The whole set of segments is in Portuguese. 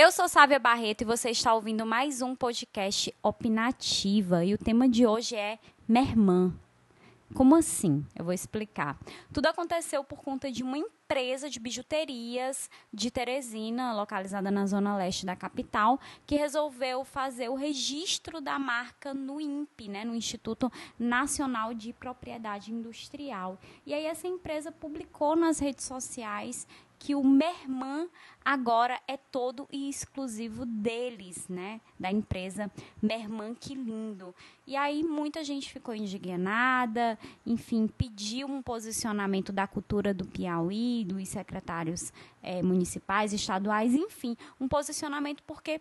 Eu sou Sávia Barreto e você está ouvindo mais um podcast Opinativa. E o tema de hoje é Mermã. Como assim? Eu vou explicar. Tudo aconteceu por conta de uma empresa de bijuterias de Teresina, localizada na zona leste da capital, que resolveu fazer o registro da marca no INPE, né, no Instituto Nacional de Propriedade Industrial. E aí essa empresa publicou nas redes sociais que o Merman agora é todo e exclusivo deles, né? Da empresa Merman Que Lindo. E aí muita gente ficou indignada, enfim, pediu um posicionamento da cultura do Piauí, dos secretários é, municipais, estaduais, enfim, um posicionamento porque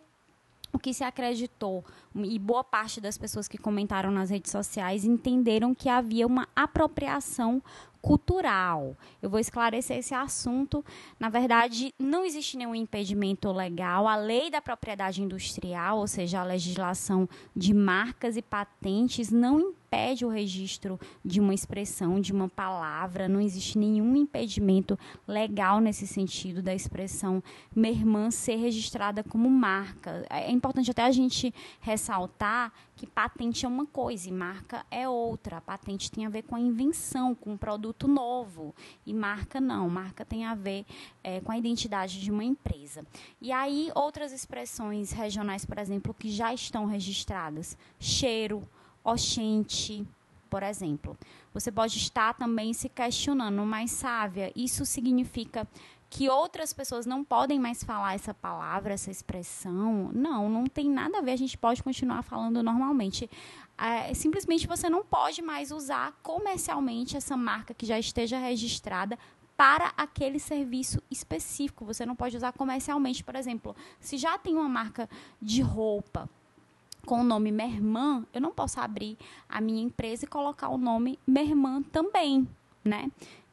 o que se acreditou e boa parte das pessoas que comentaram nas redes sociais entenderam que havia uma apropriação cultural. Eu vou esclarecer esse assunto. Na verdade, não existe nenhum impedimento legal. A lei da propriedade industrial, ou seja, a legislação de marcas e patentes, não impede o registro de uma expressão, de uma palavra. Não existe nenhum impedimento legal nesse sentido da expressão mermã ser registrada como marca. É importante até a gente ressaltar que patente é uma coisa e marca é outra. A patente tem a ver com a invenção, com um produto novo. E marca não. Marca tem a ver é, com a identidade de uma empresa. E aí, outras expressões regionais, por exemplo, que já estão registradas: cheiro, oxente, por exemplo. Você pode estar também se questionando, mas Sávia, isso significa que outras pessoas não podem mais falar essa palavra, essa expressão. Não, não tem nada a ver. A gente pode continuar falando normalmente. É, simplesmente você não pode mais usar comercialmente essa marca que já esteja registrada para aquele serviço específico. Você não pode usar comercialmente, por exemplo, se já tem uma marca de roupa com o nome Merman, eu não posso abrir a minha empresa e colocar o nome Merman também, né?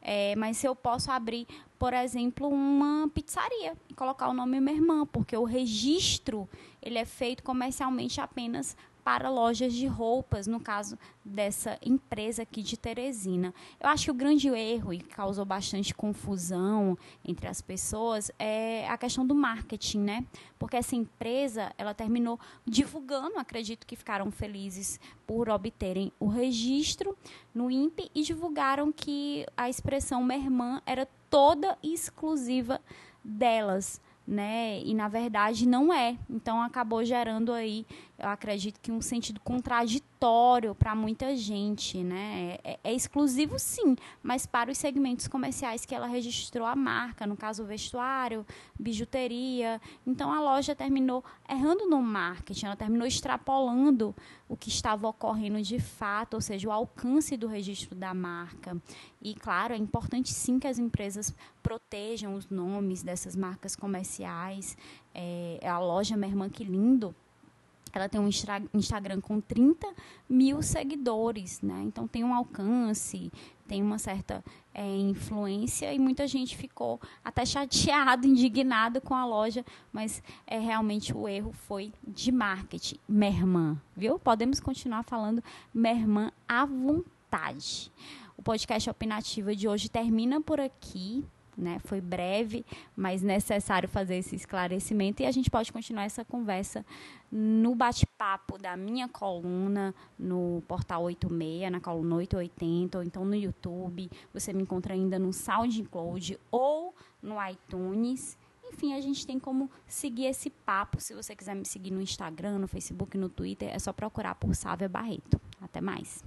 É, mas se eu posso abrir, por exemplo, uma pizzaria e colocar o nome minha irmã, porque o registro ele é feito comercialmente apenas para lojas de roupas, no caso dessa empresa aqui de Teresina. Eu acho que o grande erro e causou bastante confusão entre as pessoas é a questão do marketing, né? Porque essa empresa, ela terminou divulgando, acredito que ficaram felizes por obterem o registro no INPE e divulgaram que a expressão mermã era toda exclusiva delas né? E na verdade não é. Então acabou gerando aí, eu acredito que um sentido contraditório para muita gente, né? É, é, exclusivo sim, mas para os segmentos comerciais que ela registrou a marca, no caso vestuário, bijuteria. Então a loja terminou errando no marketing, ela terminou extrapolando o que estava ocorrendo de fato, ou seja, o alcance do registro da marca. E claro, é importante sim que as empresas protejam os nomes dessas marcas comerciais. É, a loja Irmã Que Lindo, ela tem um Instagram com 30 mil seguidores, né? Então tem um alcance, tem uma certa é, influência e muita gente ficou até chateado, indignado com a loja, mas é realmente o erro foi de marketing, Merman, viu? Podemos continuar falando Merman à vontade. O podcast opinativo de hoje termina por aqui. Né? Foi breve, mas necessário fazer esse esclarecimento e a gente pode continuar essa conversa no bate-papo da minha coluna no portal 86, na coluna 880, ou então no YouTube. Você me encontra ainda no SoundCloud ou no iTunes. Enfim, a gente tem como seguir esse papo. Se você quiser me seguir no Instagram, no Facebook, no Twitter, é só procurar por Sávia Barreto. Até mais.